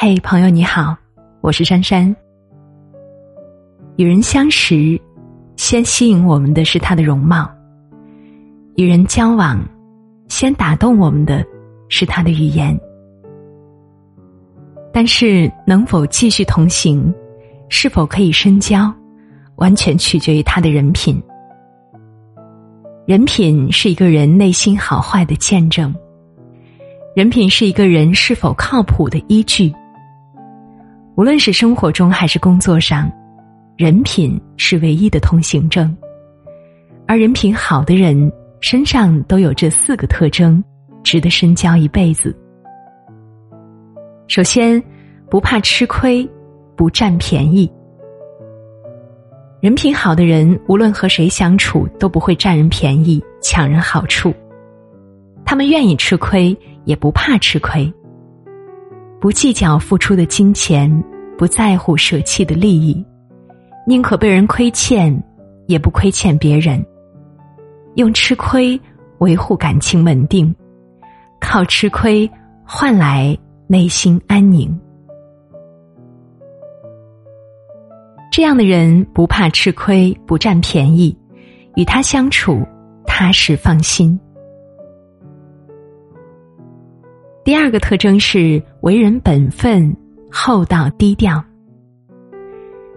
嘿，朋友你好，我是珊珊。与人相识，先吸引我们的是他的容貌；与人交往，先打动我们的是他的语言。但是，能否继续同行，是否可以深交，完全取决于他的人品。人品是一个人内心好坏的见证，人品是一个人是否靠谱的依据。无论是生活中还是工作上，人品是唯一的通行证。而人品好的人身上都有这四个特征，值得深交一辈子。首先，不怕吃亏，不占便宜。人品好的人，无论和谁相处，都不会占人便宜、抢人好处。他们愿意吃亏，也不怕吃亏，不计较付出的金钱，不在乎舍弃的利益，宁可被人亏欠，也不亏欠别人。用吃亏维护感情稳定，靠吃亏换来。内心安宁，这样的人不怕吃亏，不占便宜，与他相处踏实放心。第二个特征是为人本分、厚道低调。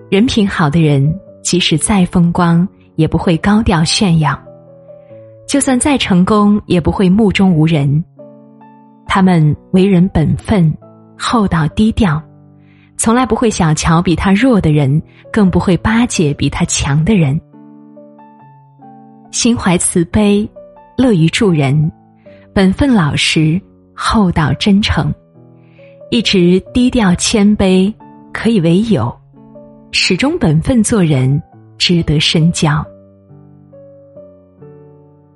人品好的人，即使再风光，也不会高调炫耀；就算再成功，也不会目中无人。他们为人本分、厚道低调，从来不会小瞧比他弱的人，更不会巴结比他强的人。心怀慈悲，乐于助人，本分老实，厚道真诚，一直低调谦卑，可以为友，始终本分做人，值得深交。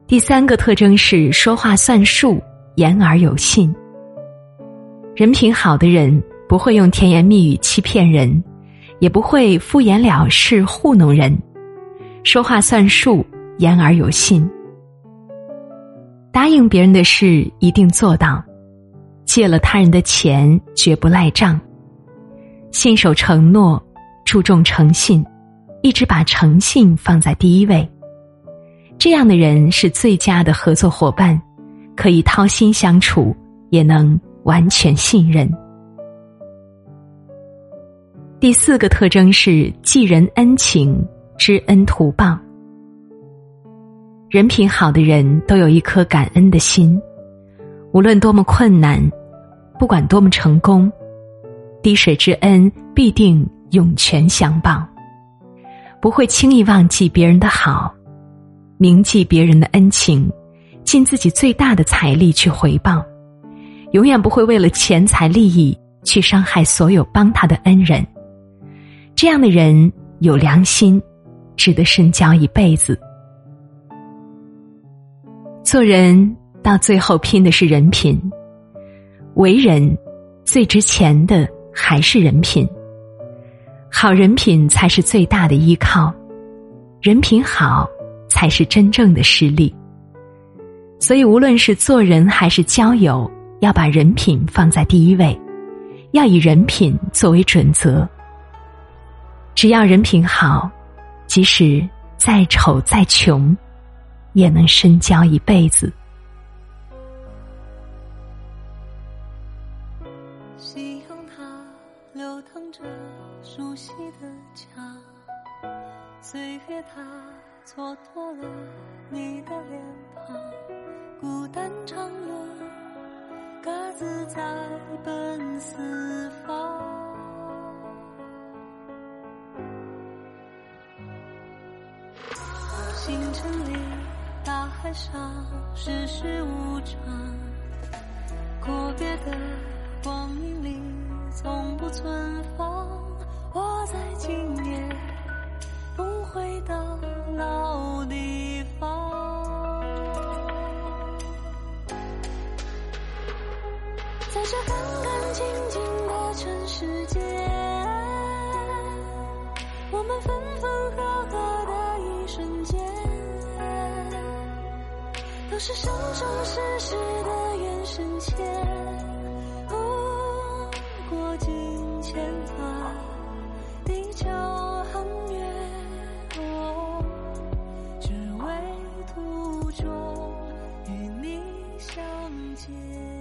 第三个特征是说话算数。言而有信，人品好的人不会用甜言蜜语欺骗人，也不会敷衍了事糊弄人，说话算数，言而有信。答应别人的事一定做到，借了他人的钱绝不赖账，信守承诺，注重诚信，一直把诚信放在第一位。这样的人是最佳的合作伙伴。可以掏心相处，也能完全信任。第四个特征是记人恩情，知恩图报。人品好的人都有一颗感恩的心，无论多么困难，不管多么成功，滴水之恩必定涌泉相报，不会轻易忘记别人的好，铭记别人的恩情。尽自己最大的财力去回报，永远不会为了钱财利益去伤害所有帮他的恩人。这样的人有良心，值得深交一辈子。做人到最后拼的是人品，为人最值钱的还是人品。好人品才是最大的依靠，人品好才是真正的实力。所以，无论是做人还是交友，要把人品放在第一位，要以人品作为准则。只要人品好，即使再丑再穷，也能深交一辈子。岁月它蹉跎了你的脸庞。孤单长路，各自在奔四方。星辰里，大海上，世事无常。阔别的光阴里，从不存放。我在今，回到老地方。在这干干净净的尘世间，我们分分合合的一瞬间，都是生生世世的缘深浅。为途中与你相见。